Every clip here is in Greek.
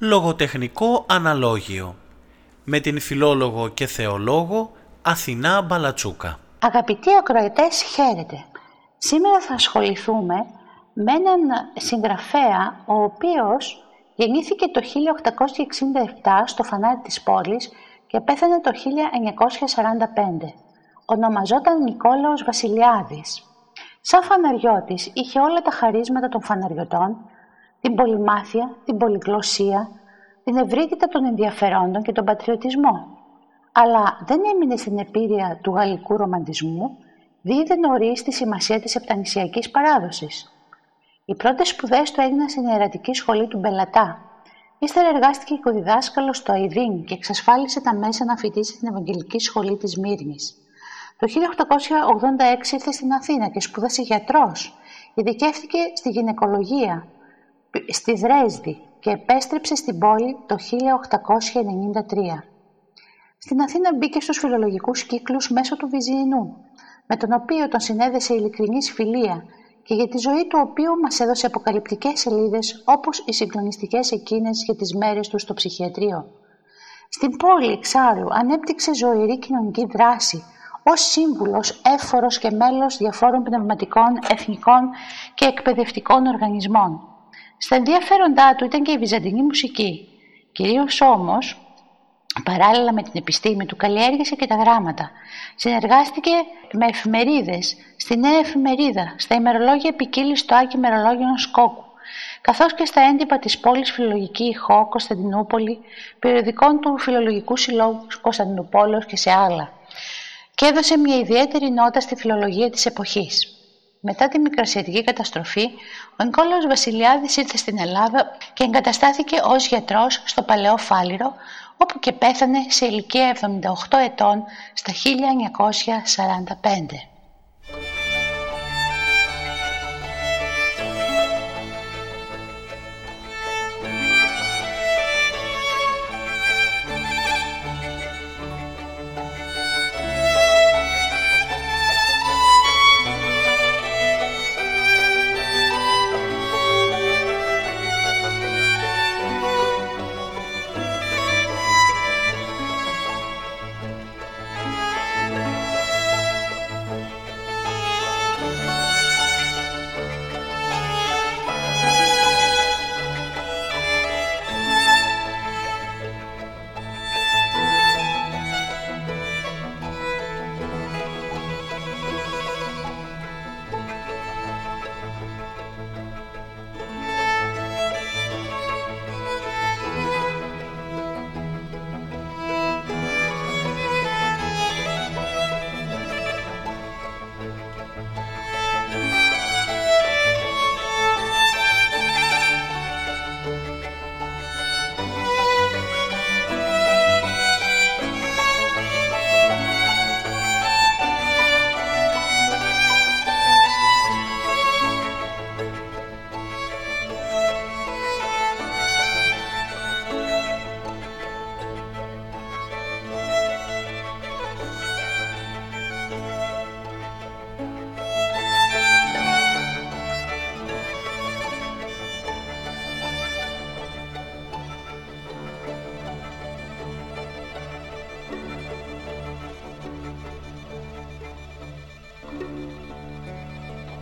Λογοτεχνικό αναλόγιο με την φιλόλογο και θεολόγο Αθηνά Μπαλατσούκα. Αγαπητοί ακροατές, χαίρετε. Σήμερα θα ασχοληθούμε με έναν συγγραφέα ο οποίος γεννήθηκε το 1867 στο φανάρι της πόλης και πέθανε το 1945. Ονομαζόταν Νικόλαος Βασιλιάδης. Σαν φαναριώτης είχε όλα τα χαρίσματα των φαναριωτών, την πολυμάθεια, την πολυγλωσσία, την ευρύτητα των ενδιαφερόντων και τον πατριωτισμό. Αλλά δεν έμεινε στην επίρρεια του γαλλικού ρομαντισμού, δίδε νωρίς τη σημασία της επτανησιακής παράδοσης. Οι πρώτες σπουδές του έγιναν στην ιερατική σχολή του Μπελατά. Ύστερα εργάστηκε οικοδιδάσκαλο στο Αϊδίν και εξασφάλισε τα μέσα να φοιτήσει στην Ευαγγελική Σχολή της Μύρνης. Το 1886 ήρθε στην Αθήνα και σπούδασε γιατρός. Ειδικεύτηκε στη γυναικολογία, στη Δρέσδη και επέστρεψε στην πόλη το 1893. Στην Αθήνα μπήκε στους φιλολογικούς κύκλους μέσω του Βυζιεινού, με τον οποίο τον συνέδεσε ειλικρινής φιλία και για τη ζωή του οποίου μας έδωσε αποκαλυπτικές σελίδες όπως οι συγκλονιστικές εκείνες για τις μέρες του στο ψυχιατρίο. Στην πόλη, εξάλλου, ανέπτυξε ζωηρή κοινωνική δράση, ως σύμβουλος, έφορος και μέλος διαφόρων πνευματικών, εθνικών και εκπαιδευτικών οργανισμών. Στα ενδιαφέροντά του ήταν και η βυζαντινή μουσική. Κυρίως όμως, παράλληλα με την επιστήμη του, καλλιέργησε και τα γράμματα. Συνεργάστηκε με εφημερίδες, στη Νέα Εφημερίδα, στα ημερολόγια ποικίλη στο Άκη Ημερολόγιων Σκόκου, καθώς και στα έντυπα της πόλης Φιλολογική Ηχό, Κωνσταντινούπολη, περιοδικών του Φιλολογικού Συλλόγου Κωνσταντινούπολεως και σε άλλα και έδωσε μια ιδιαίτερη νότα στη φιλολογία της εποχής. Μετά τη μικρασιατική καταστροφή, ο Νικόλαος Βασιλιάδης ήρθε στην Ελλάδα και εγκαταστάθηκε ως γιατρός στο Παλαιό Φάληρο, όπου και πέθανε σε ηλικία 78 ετών στα 1945.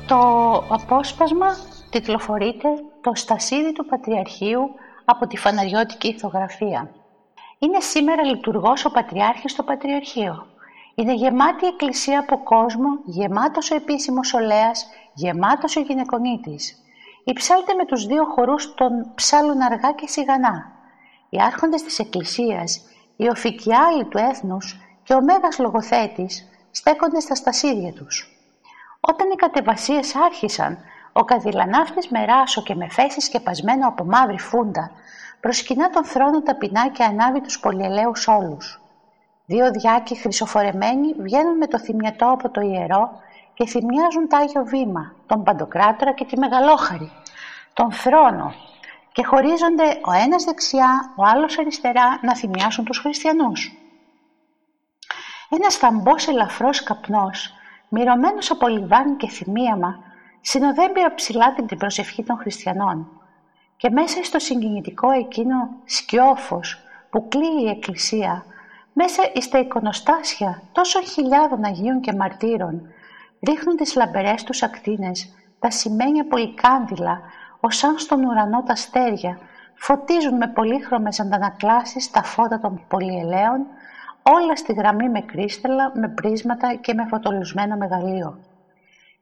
Το απόσπασμα τιτλοφορείται «Το στασίδι του Πατριαρχείου» από τη φαναριώτικη ηθογραφία. Είναι σήμερα λειτουργός ο Πατριάρχης στο Πατριαρχείο. Είναι γεμάτη η εκκλησία από κόσμο, γεμάτος ο επίσημος ολέας, γεμάτος ο γυναικονίτης. Υψάλτε με τους δύο χορούς των ψάλουν αργά και σιγανά. Οι άρχοντες της εκκλησίας, οι οφικιάλοι του έθνους και ο μέγας λογοθέτης στέκονται στα στασίδια τους. Όταν οι κατεβασίες άρχισαν, ο καδιλανάφτης με ράσο και με φέση σκεπασμένο από μαύρη φούντα προσκυνά τον θρόνο ταπεινά και ανάβει τους πολυελαίους όλους. Δύο διάκοι χρυσοφορεμένοι βγαίνουν με το θυμιατό από το ιερό και θυμιάζουν το Άγιο Βήμα, τον Παντοκράτορα και τη Μεγαλόχαρη, τον θρόνο και χωρίζονται ο ένας δεξιά, ο άλλος αριστερά να θυμιάσουν τους χριστιανούς. Ένας θαμπός ελαφρός καπνός μυρωμένος από λιβάνι και θυμίαμα, συνοδεύει αψηλά την προσευχή των χριστιανών. και μέσα στο συγκινητικό εκείνο σκιόφος που κλείει η εκκλησία, μέσα στα εικονοστάσια τόσων χιλιάδων Αγίων και Μαρτύρων, ρίχνουν τις λαμπερές τους ακτίνες, τα σημαίνια πολυκάνδυλα, ως αν στον ουρανό τα αστέρια, φωτίζουν με πολύχρωμες αντανακλάσεις τα φώτα των πολυελαίων, όλα στη γραμμή με κρίστελα, με πρίσματα και με φωτολουσμένο μεγαλείο.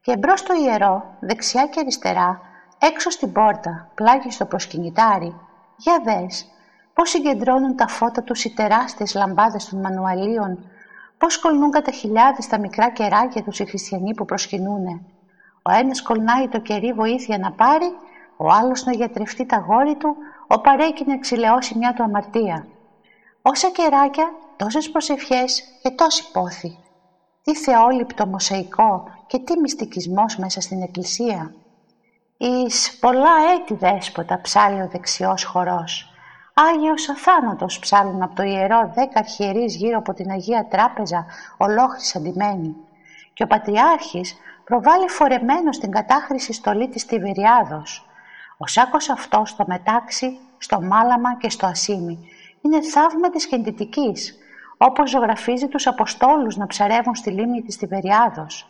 Και μπρος στο ιερό, δεξιά και αριστερά, έξω στην πόρτα, πλάγι στο προσκυνητάρι, για δες, πώς συγκεντρώνουν τα φώτα τους οι τεράστιες λαμπάδες των μανουαλίων, πώς κολλούν κατά χιλιάδες τα μικρά κεράκια τους οι χριστιανοί που προσκυνούνε. Ο ένας κολλνάει το κερί βοήθεια να πάρει, ο άλλος να γιατρευτεί τα γόρη του, ο παρέκει να εξηλαιώσει μια του αμαρτία. Όσα κεράκια, τόσες προσευχές και τόση πόθη. Τι θεόληπτο μοσαϊκό και τι μυστικισμός μέσα στην εκκλησία. Εις πολλά έτη δέσποτα ψάλλει ο δεξιός χορός. Άγιος αθάνατος ψάλλουν από το ιερό δέκα αρχιερείς γύρω από την Αγία Τράπεζα ολόχρης αντιμένη. Και ο Πατριάρχης προβάλλει φορεμένο στην κατάχρηση στολή της Τιβεριάδος. Ο σάκος αυτός στο μετάξι, στο μάλαμα και στο ασίμι είναι θαύμα της χεντητικής, όπως ζωγραφίζει τους Αποστόλους να ψαρεύουν στη λίμνη της Τιβεριάδος.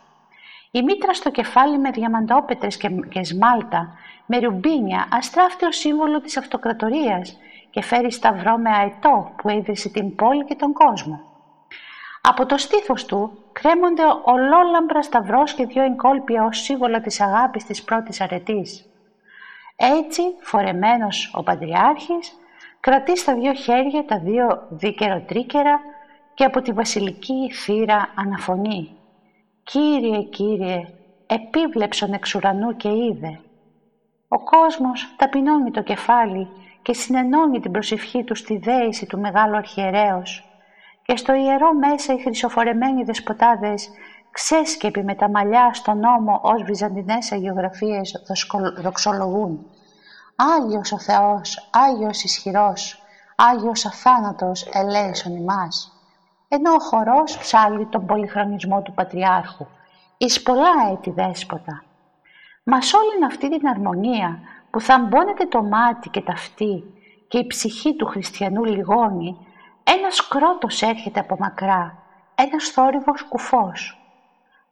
Η μήτρα στο κεφάλι με διαμαντόπετρες και, και σμάλτα, με ρουμπίνια, αστράφτει ως σύμβολο της αυτοκρατορίας και φέρει σταυρό με αετό που ίδρυσε την πόλη και τον κόσμο. Από το στήθος του κρέμονται ολόλαμπρα σταυρός και δυο εγκόλπια ως σύμβολο της αγάπης της πρώτης αρετής. Έτσι, φορεμένος ο Πατριάρχης, κρατεί στα δύο χέρια τα δύο δίκαιρο-τρίκερα και από τη βασιλική θύρα αναφωνεί «Κύριε, Κύριε, επίβλεψον εξ ουρανού και είδε». Ο κόσμος ταπεινώνει το κεφάλι και συνενώνει την προσευχή του στη δέηση του Μεγάλου Αρχιερέως και στο ιερό μέσα οι χρυσοφορεμένοι δεσποτάδες ξέσκεποι με τα μαλλιά στον νόμο ως βυζαντινές αγιογραφίες δοξολογούν. Άγιος ο Θεός, Άγιος ισχυρός, Άγιος αθάνατος ελέησον ημάς ενώ ο χορός ψάλλει τον πολυχρονισμό του Πατριάρχου, εις πολλά έτη δέσποτα. Μας σ' όλη αυτή την αρμονία που θαμπώνεται το μάτι και τα αυτή και η ψυχή του χριστιανού λιγώνει, ένας κρότος έρχεται από μακρά, ένας θόρυβος κουφός.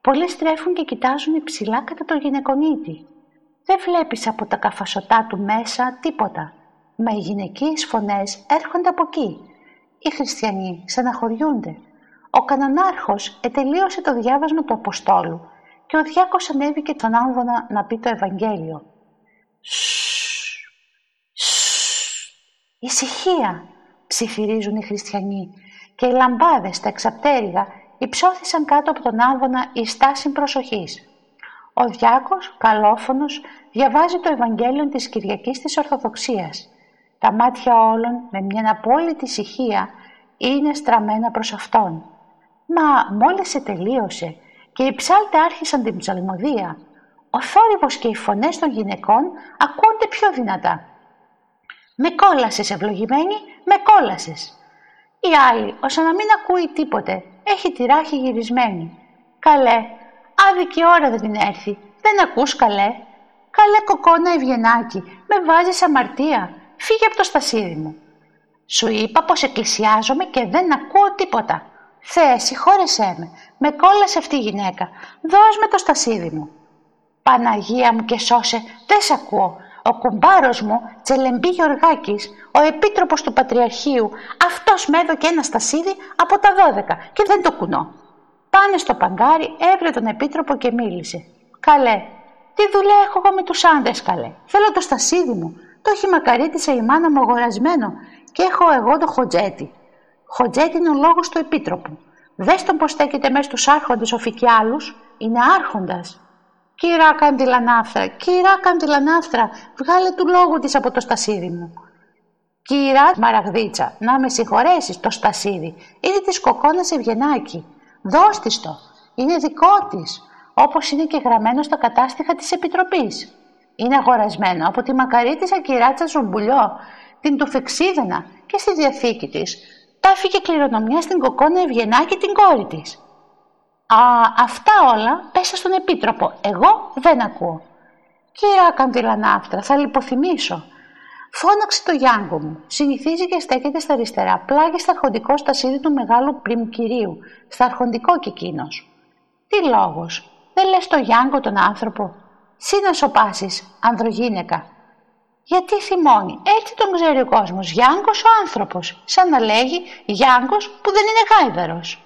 Πολλοί στρέφουν και κοιτάζουν υψηλά κατά το γυναικονίτη. Δεν βλέπεις από τα καφασωτά του μέσα τίποτα, μα οι γυναικείες φωνές έρχονται από εκεί οι χριστιανοί στεναχωριούνται. Ο κανονάρχος ετελείωσε το διάβασμα του Αποστόλου και ο διάκος ανέβηκε τον άμβονα να πει το Ευαγγέλιο. Ησυχία, ψιθυρίζουν οι χριστιανοί και οι λαμπάδες τα εξαπτέρυγα υψώθησαν κάτω από τον άμβονα η στάση προσοχής. Ο διάκος, καλόφωνος, διαβάζει το Ευαγγέλιο της Κυριακής της Ορθοδοξίας τα μάτια όλων με μια απόλυτη ησυχία είναι στραμμένα προς Αυτόν. Μα μόλις ετελείωσε και οι ψάλτες άρχισαν την ψαλμοδία, ο θόρυβος και οι φωνές των γυναικών ακούνται πιο δυνατά. «Με κόλασες ευλογημένη, με κόλασες». Η άλλη, ώστε να μην ακούει τίποτε, έχει τη ράχη γυρισμένη. «Καλέ, άδικη ώρα δεν την έρθει, δεν ακούς καλέ». «Καλέ κοκόνα ευγενάκι, με βάζεις αμαρτία, Φύγε από το στασίδι μου. Σου είπα πως εκκλησιάζομαι και δεν ακούω τίποτα. Θεέ, συγχώρεσέ με. Με κόλλασε αυτή η γυναίκα. Δώσ' με το στασίδι μου. Παναγία μου και σώσε, δεν σ' ακούω. Ο κουμπάρος μου, Τσελεμπή Γεωργάκης, ο επίτροπος του Πατριαρχείου, αυτός με έδωκε ένα στασίδι από τα δώδεκα και δεν το κουνώ. Πάνε στο παγκάρι, έβρε τον επίτροπο και μίλησε. Καλέ, τι δουλειά έχω εγώ με τους άντρες καλέ. Θέλω το στασίδι μου. Το έχει μακαρίτησα η μάνα μου αγορασμένο και έχω εγώ το χοντζέτι. Χοντζέτι είναι ο λόγος του επίτροπου. Δες τον πως στέκεται μέσα στους άρχοντες ο Φικιάλους, είναι άρχοντας. Κυρά Καντιλανάφτρα, κυρά Καντιλανάφτρα, βγάλε του λόγου της από το στασίδι μου. Κυρά Μαραγδίτσα, να με συγχωρέσεις το στασίδι, είναι της κοκόνας Ευγενάκη. Δώσ' της το, είναι δικό της, όπως είναι και γραμμένο στα κατάστοιχα της Επιτροπής. Είναι αγορασμένο από τη μακαρίτησα κυράτσα Ζουμπουλιό, την Τουφεξίδωνα και στη διαθήκη της. Τα έφυγε κληρονομιά στην κοκόνα Ευγενά και την κόρη της. Α, αυτά όλα πέσα στον Επίτροπο. Εγώ δεν ακούω. Κυρία Καντιλανάφτρα, θα λιποθυμίσω. Φώναξε το Γιάνγκο μου. Συνηθίζει και στέκεται στα αριστερά, πλάγει στα αρχοντικό στασίδι του μεγάλου πριμ κυρίου, στα αρχοντικό κι εκείνος. Τι λόγος, δεν λες το Γιάνγκο τον άνθρωπο; Σύ να σοπάσεις, ανδρογίνεκα. Γιατί θυμώνει, έτσι τον ξέρει ο κόσμος. Γιάνγκος ο άνθρωπος, σαν να λέγει Γιάνγκος που δεν είναι γάιδαρος.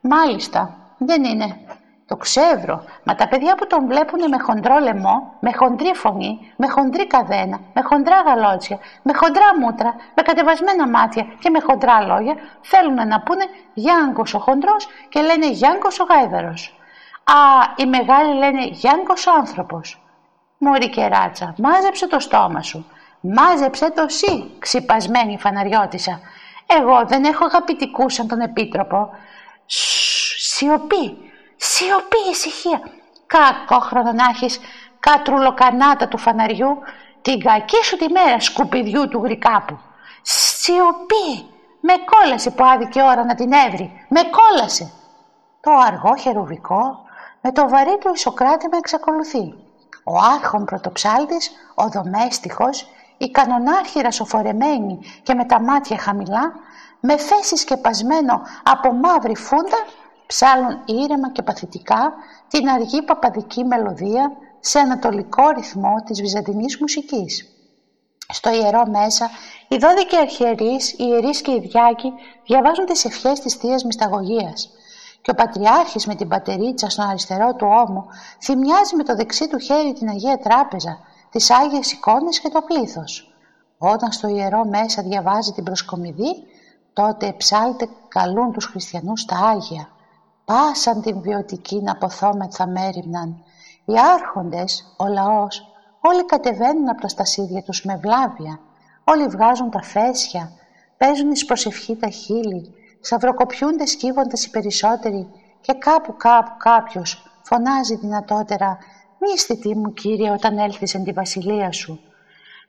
Μάλιστα, δεν είναι. Το ξέρω, μα τα παιδιά που τον βλέπουν με χοντρό λαιμό, με χοντρή φωνή, με χοντρή καδένα, με χοντρά γαλότσια, με χοντρά μούτρα, με κατεβασμένα μάτια και με χοντρά λόγια, θέλουν να πούνε Γιάνγκος ο χοντρός και λένε Γιάνγκος ο γάιδαρος. Α, οι μεγάλοι λένε Γιάνγκος ο άνθρωπος. Μωρή κεράτσα, μάζεψε το στόμα σου. Μάζεψε το σι, ξυπασμένη φαναριώτησα. Εγώ δεν έχω αγαπητικούς σαν τον Επίτροπο. σιωπή, Σιωπή, ησυχία. Κακό χρόνο να έχεις κατρουλοκανάτα του φαναριού την κακή σου τη μέρα σκουπιδιού του γρικάπου. Σιωπή. Με κόλασε που άδικε ώρα να την έβρει. Με κόλασε. Το αργό χερουβικό με το βαρύ του ισοκράτημα εξακολουθεί. Ο άρχον πρωτοψάλτης, ο δομέστιχος, η κανονάρχη ρασοφορεμένη και με τα μάτια χαμηλά, με φέση σκεπασμένο από μαύρη φούντα, ψάλουν ήρεμα και παθητικά την αργή παπαδική μελωδία σε ανατολικό ρυθμό της βυζαντινής μουσικής. Στο ιερό μέσα, οι δώδικοι αρχιερείς, οι ιερείς και οι διάκοι διαβάζουν τις ευχές της Θείας Μυσταγωγίας και ο Πατριάρχης με την πατερίτσα στον αριστερό του ώμο θυμιάζει με το δεξί του χέρι την Αγία Τράπεζα, τις Άγιες εικόνες και το πλήθος. Όταν στο ιερό μέσα διαβάζει την προσκομιδή, τότε ψάλτε καλούν τους χριστιανούς τα Άγια πάσαν την βιωτική να ποθόμεθα μέρημναν. Οι άρχοντες, ο λαός, όλοι κατεβαίνουν από τα στασίδια τους με βλάβια. Όλοι βγάζουν τα φέσια, παίζουν εις προσευχή τα χείλη, σταυροκοπιούνται σκύβοντας οι περισσότεροι και κάπου κάπου κάποιος φωνάζει δυνατότερα «Μη μου Κύριε όταν έλθεις εν τη βασιλεία σου».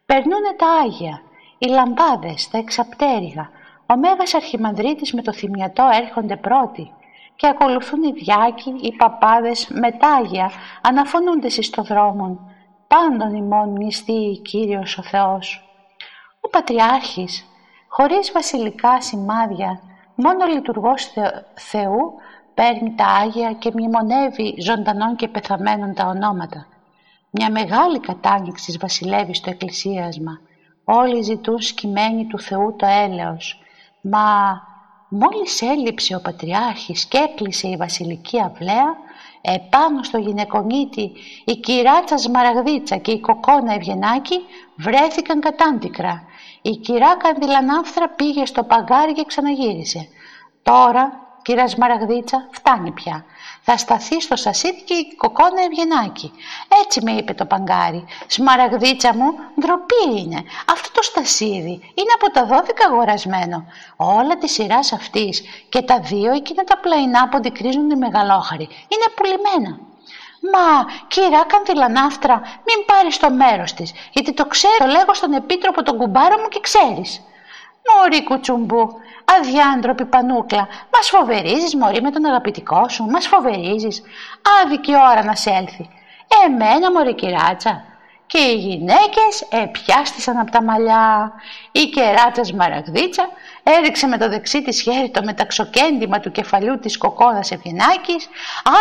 Περνούνε τα Άγια, οι λαμπάδες, τα εξαπτέρυγα, ο Μέγας Αρχιμανδρίτης με το θυμιατό έρχονται πρώτοι και ακολουθούν οι διάκοι, οι παπάδες μετάγια, αναφωνούνται εις το δρόμον. Πάντων ημών νηστεί Κύριος ο Θεός. Ο Πατριάρχης, χωρίς βασιλικά σημάδια, μόνο λειτουργός Θεού, παίρνει τα Άγια και μνημονεύει ζωντανών και πεθαμένων τα ονόματα. Μια μεγάλη κατάνοιξη βασιλεύει στο εκκλησίασμα. Όλοι ζητούν σκημένοι του Θεού το έλεος. Μα Μόλις έλειψε ο Πατριάρχης και έκλεισε η βασιλική αυλαία, επάνω στο γυναικονίτη η κυράτσα Σμαραγδίτσα και η κοκόνα Ευγενάκη βρέθηκαν κατάντικρα. Η κυρά Κανδυλανάφθρα πήγε στο παγκάρι και ξαναγύρισε. Τώρα Κυρία Σμαραγδίτσα, φτάνει πια. Θα σταθεί στο σασίδι και η κοκόνα Ευγενάκη. Έτσι με είπε το παγκάρι. Σμαραγδίτσα μου, ντροπή είναι. Αυτό το στασίδι είναι από τα δώδεκα αγορασμένο. Όλα της σειράς αυτής και τα δύο εκείνα τα πλαϊνά που αντικρίζουν οι μεγαλόχαροι. Είναι πουλημένα. Μα, κυρά Κανδυλανάφτρα, μην πάρεις το μέρος της, γιατί το ξέρω, το λέγω στον επίτροπο τον κουμπάρο μου και ξέρεις. Μωρή κουτσουμπού, αδιάντροπη πανούκλα, μας φοβερίζεις μωρή με τον αγαπητικό σου, μας φοβερίζεις. Άδικη ώρα να σε έλθει. Εμένα μωρή κυράτσα. Και οι γυναίκες επιάστησαν από τα μαλλιά. Η κεράτσα Σμαραγδίτσα έριξε με το δεξί της χέρι το μεταξοκέντημα του κεφαλιού της κοκόνας Ευγενάκης,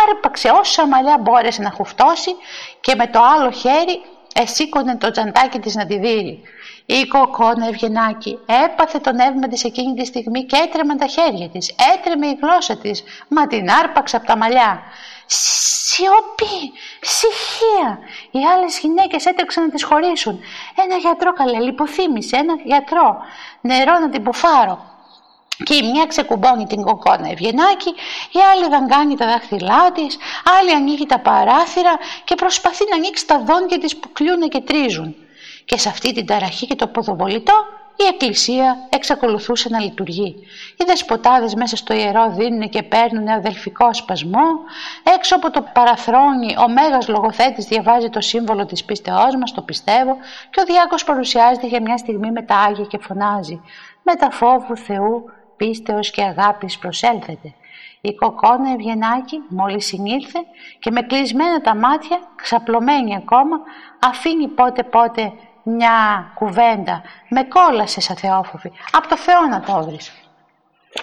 άρπαξε όσα μαλλιά μπόρεσε να χουφτώσει και με το άλλο χέρι εσήκωνε το τζαντάκι της να τη δείρει. Η κοκόνα Ευγενάκη έπαθε τον εύμα της εκείνη τη στιγμή και έτρεμαν τα χέρια της, έτρεμε η γλώσσα της, μα την άρπαξε από τα μαλλιά. Σιωπή, ψυχία. Οι άλλες γυναίκες έτρεξαν να τις χωρίσουν. Ένα γιατρό καλέ, λιποθύμησε, ένα γιατρό. Νερό να την πουφάρω. Και η μια ξεκουμπώνει την κοκόνα Ευγενάκη, η άλλη δαγκάνει τα δάχτυλά της, άλλη ανοίγει τα παράθυρα και προσπαθεί να ανοίξει τα δόντια της που κλείουν και τρίζουν και σε αυτή την ταραχή και το ποδοβολητό η εκκλησία εξακολουθούσε να λειτουργεί. Οι δεσποτάδες μέσα στο ιερό δίνουν και παίρνουν αδελφικό σπασμό. Έξω από το παραθρόνι ο μέγας λογοθέτης διαβάζει το σύμβολο της πίστεώς μας, το πιστεύω, και ο διάκος παρουσιάζεται για μια στιγμή με τα Άγια και φωνάζει «Με τα φόβου Θεού, πίστεως και αγάπης προσέλθετε». Η κοκόνα Ευγενάκη μόλις συνήλθε και με κλεισμένα τα μάτια, ξαπλωμένη ακόμα, αφήνει πότε πότε μια κουβέντα, με κόλασες σαν θεόφοβη. Από το Θεό να το βρεις.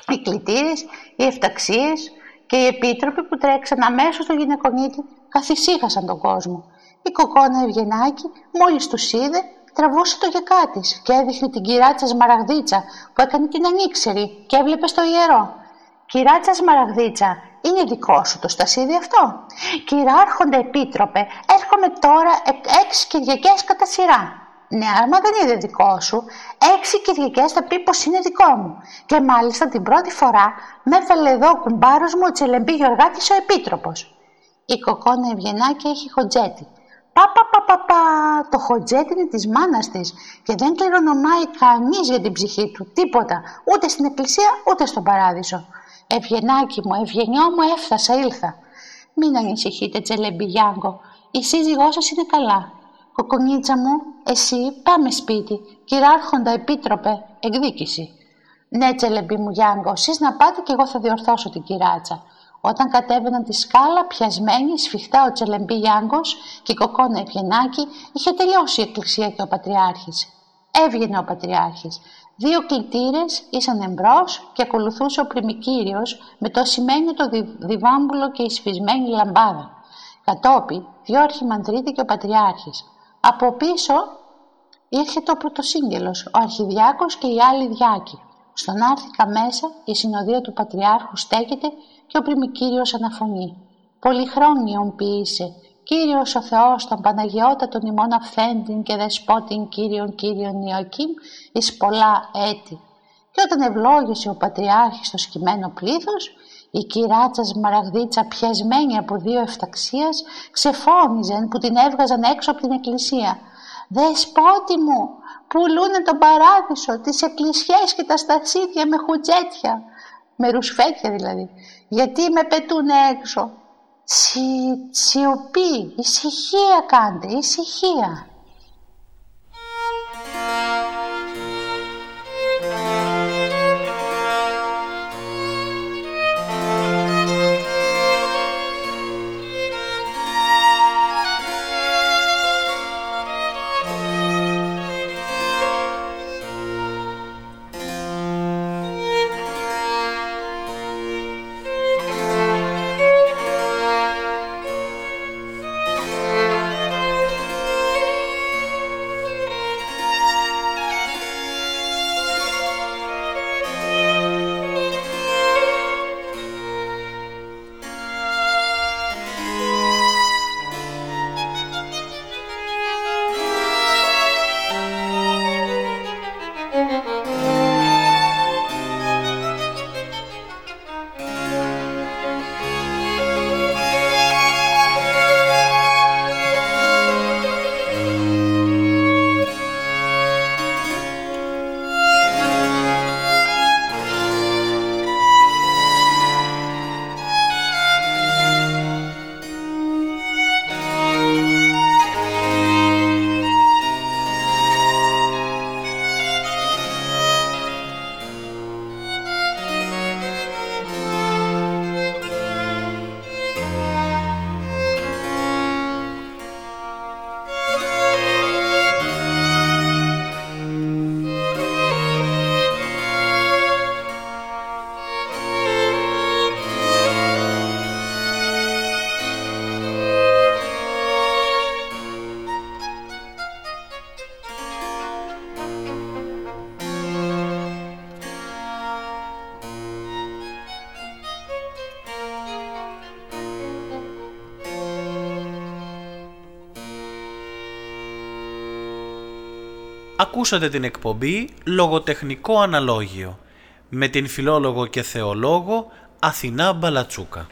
Οι κλητήρες, οι εφταξίες και οι επίτροποι που τρέξαν αμέσως στο γυναικονίτη καθησύχασαν τον κόσμο. Η κοκόνα Ευγενάκη μόλις τους είδε τραβούσε το γεκά της και έδειχνε την κυράτσα Σμαραγδίτσα που έκανε την ανήξερη και έβλεπε στο ιερό. Κυράτσα Σμαραγδίτσα, είναι δικό σου το στασίδι αυτό. Κυράρχοντα επίτροπε, έρχομαι τώρα έξι Κυριακές κατά σειρά. Ναι, άμα δεν είναι δικό σου, έξι Κυριακές θα πει πως είναι δικό μου. Και μάλιστα την πρώτη φορά με έβαλε εδώ ο κουμπάρος μου ο Τσελεμπή Γιωργάκης ο Επίτροπος. Η κοκόνα Ευγενάκη έχει χοντζέτη. Παπα πα πα πα, το χοντζέτι είναι της μάνας της και δεν κληρονομάει κανείς για την ψυχή του, τίποτα, ούτε στην εκκλησία ούτε στον παράδεισο. Ευγενάκι μου, ευγενιό μου έφτασα, ήλθα. Μην ανησυχείτε Τσελεμπή Γιάνγκο, η σύζυγός σας είναι καλά. Κοκονίτσα μου, εσύ πάμε σπίτι, κυράρχοντα επίτροπε, εκδίκηση. Ναι Τσελεμπή μου Γιάνγκο, εσείς να πάτε και εγώ θα διορθώσω την κυράτσα. Όταν κατέβαιναν τη σκάλα, πιασμένη, σφιχτά ο Τσελεμπή Γιάνγκος και η κοκόνα Ευγενάκη, είχε τελειώσει η εκκλησία και ο Πατριάρχης. Έβγαινε ο Πατριάρχης. Δύο κλητήρες ήσαν εμπρός και ακολουθούσε ο πριμικύριος με το σημαίνει το διβάμπουλο και η σφισμένη λαμπάδα. Κατόπι, δύο αρχιμανδρίτη και ο Πατριάρχης. Από πίσω ήρθε ο πρωτοσύγγελος, ο Αρχιδιάκος και οι άλλοι διάκοι. Στον άρθηκα μέσα, η συνοδεία του Πατριάρχου στέκεται και ο πριμικύριος αναφωνεί. Πολυχρόνιον ποιήσε, Κύριος ο Θεός τον Παναγιώτα ημών αυθέντην και δεσπότην Κύριον Κύριον Ιωακήμ εις πολλά έτη. Και όταν ευλόγησε ο Πατριάρχης το σκημένο πλήθος, η κυράτσα Σμαραγδίτσα πιασμένη από δύο εφταξίας ξεφώνιζεν που την έβγαζαν έξω από την εκκλησία. «Δεσπότη μου, πουλούνε τον παράδεισο, τις εκκλησιές και τα στασίδια με χουτζέτια» με ρουσφέτια δηλαδή, γιατί με πετούν έξω. Σι, σιωπή, ησυχία κάντε, ησυχία. Ακούσατε την εκπομπή «Λογοτεχνικό αναλόγιο» με την φιλόλογο και θεολόγο Αθηνά Μπαλατσούκα.